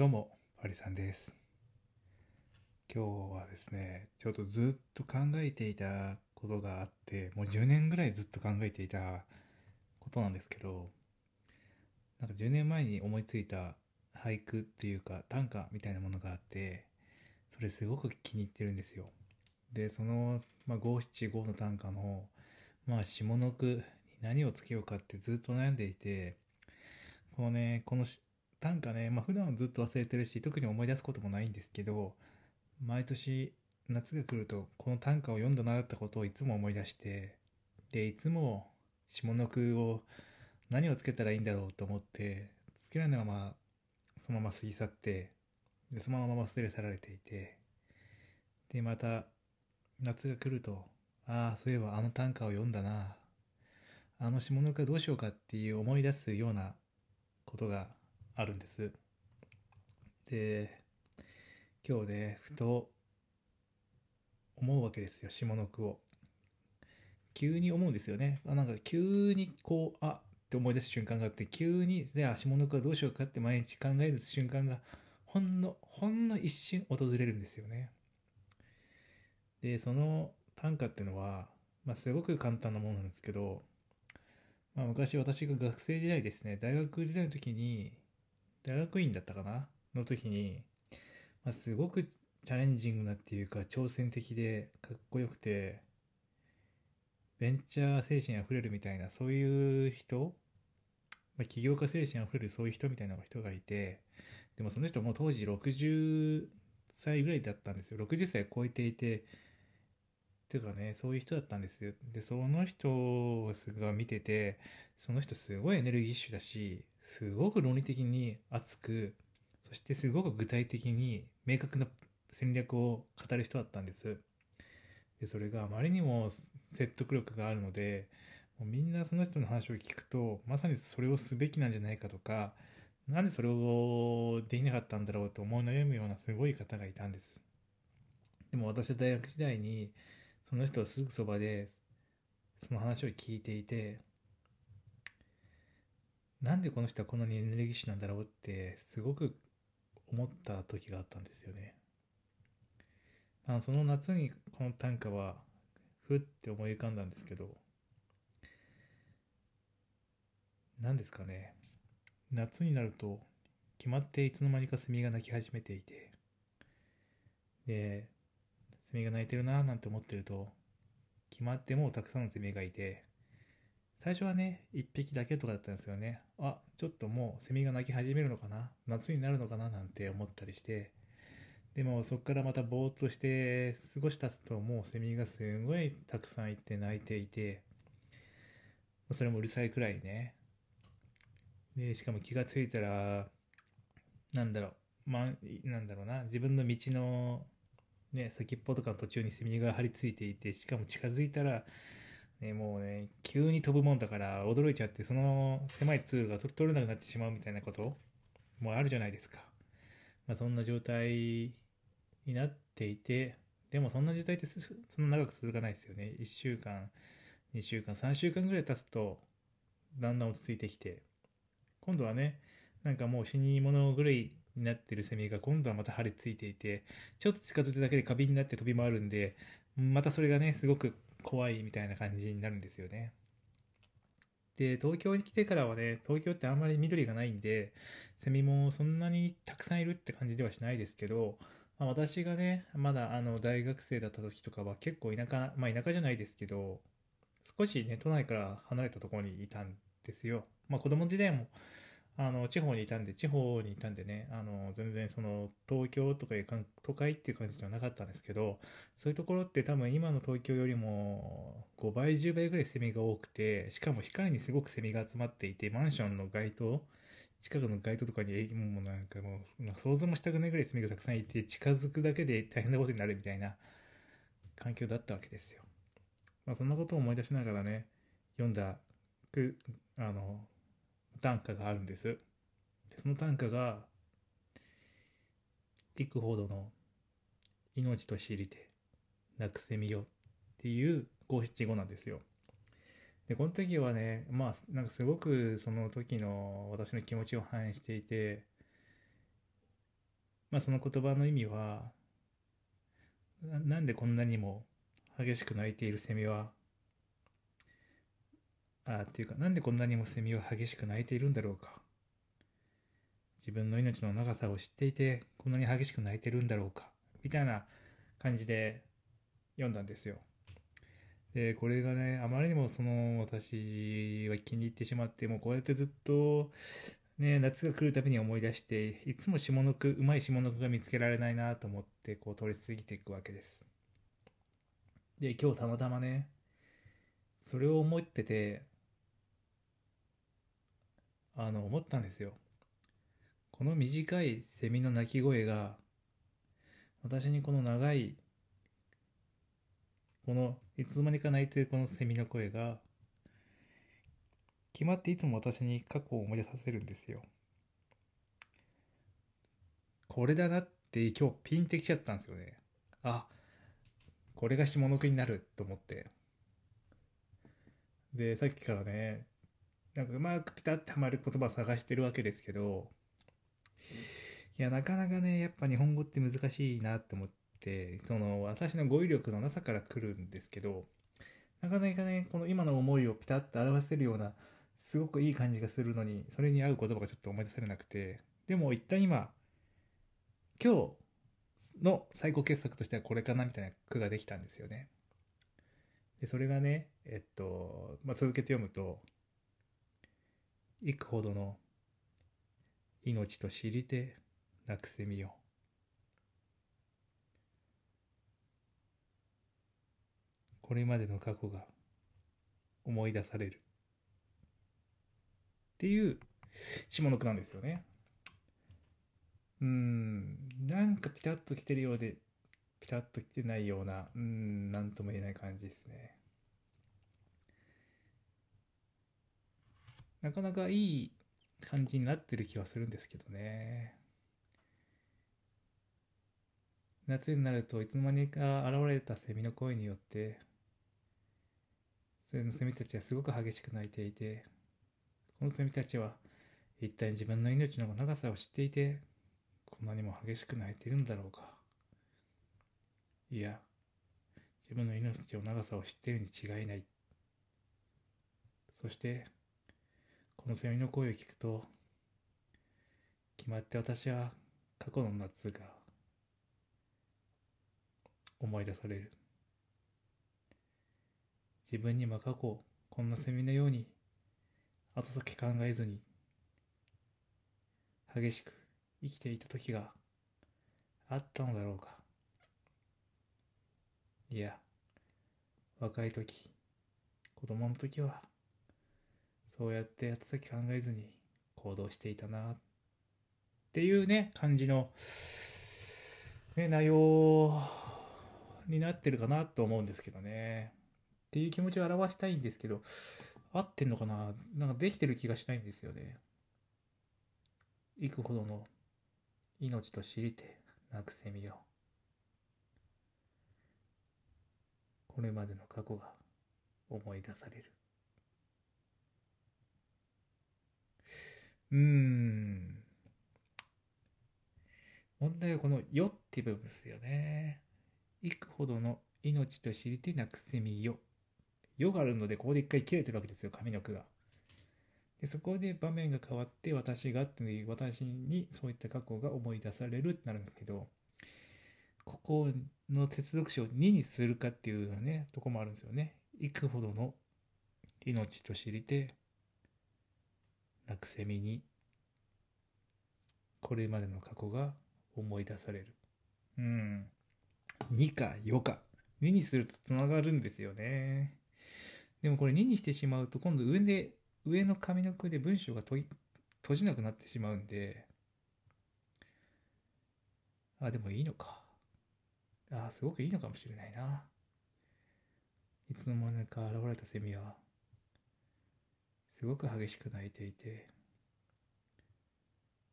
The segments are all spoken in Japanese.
どうも、パリさんです。今日はですね、ちょっとずっと考えていたことがあって、もう10年ぐらいずっと考えていたことなんですけど、なんか10年前に思いついた俳句っていうか短歌みたいなものがあって、それすごく気に入ってるんですよ。で、その、まあ、五七五の短歌の、まあ、下の句に何をつけようかってずっと悩んでいて、このね、このし短歌ね、まあ普段はずっと忘れてるし、特に思い出すこともないんですけど、毎年夏が来ると、この短歌を読んだなったことをいつも思い出して、で、いつも下の句を何をつけたらいいんだろうと思って、つけないのまま、そのまま過ぎ去って、で、そのまま忘れ去られていて、で、また、夏が来ると、ああ、そういえばあの短歌を読んだな、あの下の句はどうしようかっていう思い出すようなことがあるんです。で、今日ね、ふと思うわけですよ、下の句を。急に思うんですよね。あなんか急にこう、あって思い出す瞬間があって、急に、じゃあ下の句はどうしようかって毎日考える瞬間が、ほんの、ほんの一瞬訪れるんですよね。で、その短歌っていうのは、まあ、すごく簡単なものなんですけど、まあ、昔私が学生時代ですね、大学時代の時に、大学院だったかな？の時に、まあ、すごくチャレンジングなっていうか、挑戦的でかっこよくて、ベンチャー精神あふれるみたいな、そういう人、まあ、起業家精神あふれるそういう人みたいな人がいて、でもその人も当時60歳ぐらいだったんですよ。60歳超えていて、ていうかね、そういう人だったんですよ。で、その人が見てて、その人すごいエネルギッシュだし、すごく論理的に熱く、そしてすごく具体的に明確な戦略を語る人だったんです。で、それがあまりにも説得力があるので、もうみんなその人の話を聞くと、まさにそれをすべきなんじゃないかとか、なんでそれをできなかったんだろうと思い悩むようなすごい方がいたんです。でも私は大学時代に、その人はすぐそばで、その話を聞いていて、なんでこの人はこんなにエネルギッシュなんだろうって、すごく思った時があったんですよね。まあ、その夏にこの短歌は、ふって思い浮かんだんですけど、何ですかね。夏になると、決まっていつの間にかセミが鳴き始めていて、で、セミが鳴いてるなーなんて思ってると、決まってもうたくさんのセミがいて、最初はね、一匹だけとかだったんですよね。あ、ちょっともうセミが鳴き始めるのかな？夏になるのかな？なんて思ったりして、でもそこからまたぼーっとして過ごし経つともうセミがすごいたくさんいて鳴いていて、それもうるさいくらいね。で、しかも気がついたら、なんだろう、ま、なんだろうな、自分の道のね、先っぽとかの途中にセミが張り付いていて、しかも近づいたら、ね、もうね、急に飛ぶもんだから驚いちゃって、その狭い通路が取れなくなってしまうみたいなこともあるじゃないですか。まあ、そんな状態になっていて、でもそんな状態ってそんな長く続かないですよね。1週間、2週間、3週間ぐらい経つと、だんだん落ち着いてきて、今度はね、なんかもう死に物狂いになってるセミが今度はまた張り付いていて、ちょっと近づいただけで過敏になって飛び回るんで、またそれがね、すごく怖いみたいな感じになるんですよね。で、東京に来てからはね、東京ってあんまり緑がないんで、セミもそんなにたくさんいるって感じではしないですけど、まあ、私がね、まだあの大学生だった時とかは結構田舎、まあ田舎じゃないですけど、少しね、都内から離れたところにいたんですよ。まあ子供時代もあの、地方にいたんで、地方にいたんでね、あの、全然その、東京とかいうか都会っていう感じではなかったんですけど、そういうところって多分今の東京よりも5倍、10倍ぐらいセミが多くて、しかも光にすごくセミが集まっていて、マンションの街灯、近くの街灯とかに、もうなんかもう、想像もしたくないぐらいセミがたくさんいて、近づくだけで大変なことになるみたいな環境だったわけですよ。まあそんなことを思い出しながらね、読んだ、く、あの、短歌があるんです。でその短歌が、幾ほどの命と知りて泣くせみよっていう五七五なんですよ。で、この時はね、まあ、なんかすごくその時の私の気持ちを反映していて、まあその言葉の意味は、ななんでこんなにも激しく鳴いているセミは、あっていうか、なんでこんなにもセミは激しく鳴いているんだろうか。自分の命の長さを知っていて、こんなに激しく泣いてるんだろうか。みたいな感じで読んだんですよ。で、これがね、あまりにもその私は気に入ってしまって、もうこうやってずっと、ね、夏が来るたびに思い出して、いつも下の句、うまい下の句が見つけられないなと思って、こう通り過ぎていくわけです。で、今日たまたまね、それを思ってて、あの、思ったんですよ。この短いセミの鳴き声が、私にこの長いこのいつの間にか泣いてるこのセミの声が決まっていつも私に過去を思い出させるんですよ。これだなって今日ピンってきちゃったんですよね。あ、これが下の句になると思って。で、さっきからね、なんかうまくピタッてはまる言葉探してるわけですけど、いや、なかなかね、やっぱ日本語って難しいなって思って、その私の語彙力のなさから来るんですけど、なかなかね、この今の思いをピタッと表せるような、すごくいい感じがするのに、それに合う言葉がちょっと思い出せれなくて、でも一旦今、今日の最高傑作としてはこれかなみたいな句ができたんですよね。で、それがね、えっと、まあ、続けて読むと、幾ほどの命と知りてなくせみよ。これまでの過去が思い出される。っていう下の句なんですよね。うん、なんかピタッと来てるようで、ピタッと来てないような、うん、なんとも言えない感じですね。なかなかいい感じになってる気はするんですけどね。夏になるといつの間にか現れたセミの声によってそれのセミたちはすごく激しく鳴いていて、このセミたちは一体自分の命の長さを知っていて、こんなにも激しく鳴いてるんだろうか。いや、自分の命の長さを知っているに違いない。そして、このセミの声を聞くと、決まって私は過去の夏が思い出される。自分にも過去、こんなセミのように、後先考えずに、激しく生きていた時があったのだろうか。いや、若い時、子供の時は、そうやって後先考えずに行動していたな、っていうね、感じの、ね、内容になってるかなと思うんですけどね。っていう気持ちを表したいんですけど、合ってんのかな？なんかできてる気がしないんですよね。幾ほどの命と知りてなくせみよ。これまでの過去が思い出される。うーん。問題はこのよって部分ですよね。幾ほどの命と知りてなくせみよ。世があるので、ここで一回切れてるわけですよ、上の句が。で、そこで場面が変わって、私がっていう、私にそういった過去が思い出されるってなるんですけど、ここの接続詞を2にするかっていうね、とこもあるんですよね。幾ほどの命と知りて、なくせみに、これまでの過去が思い出される。うん。2か4か。2にすると繋がるんですよね。でもこれ2にしてしまうと今度上で、上の上の句で文章が閉じなくなってしまうんで、あ、でもいいのか。あ、すごくいいのかもしれないな。いつの間にか現れたセミは、すごく激しく鳴いていて、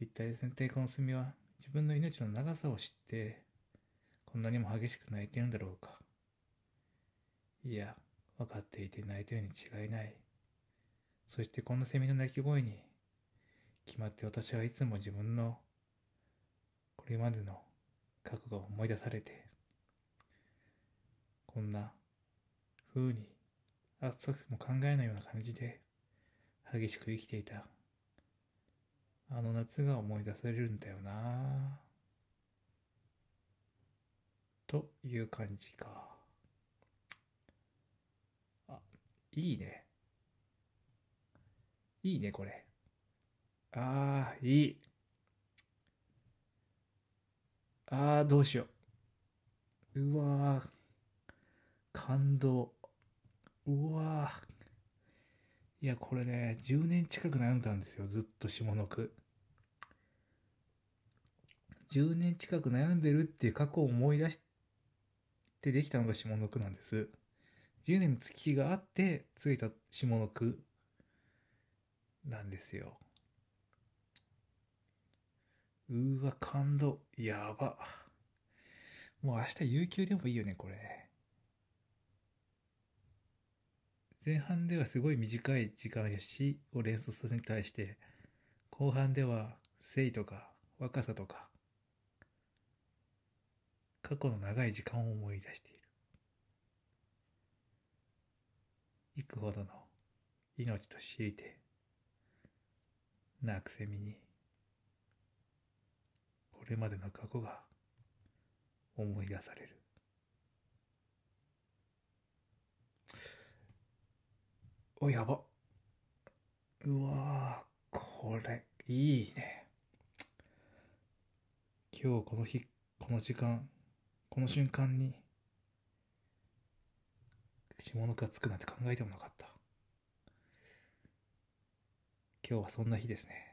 一体全体このセミは自分の命の長さを知って、こんなにも激しく鳴いてるんだろうか。いや、分かっていて泣いてるに違いない。そしてこのセミの鳴き声に決まって私はいつも自分のこれまでの過去が思い出されて、こんな風に、あっさくも考えないような感じで、激しく生きていた、あの夏が思い出されるんだよなという感じか。あ、いいね。いいね、これ。ああ、いい。ああ、どうしよう。うわ感動。うわいや、これね、10年近く悩んだんですよ、ずっと下の句。10年近く悩んでるっていう過去を思い出してできたのが下の句なんです。10年の月があってついた下の句なんですよ。うーわ、感動。やば。もう明日有給でもいいよね、これね。前半ではすごい短い時間やしを連想させに対して、後半では性とか若さとか、過去の長い時間を思い出している。幾ほどの命と知りて、なくせみに、これまでの過去が思い出される。お、やば。うわこれ、いいね。今日この日、この時間、この瞬間に、下の句がつくなんて考えてもなかった。今日はそんな日ですね。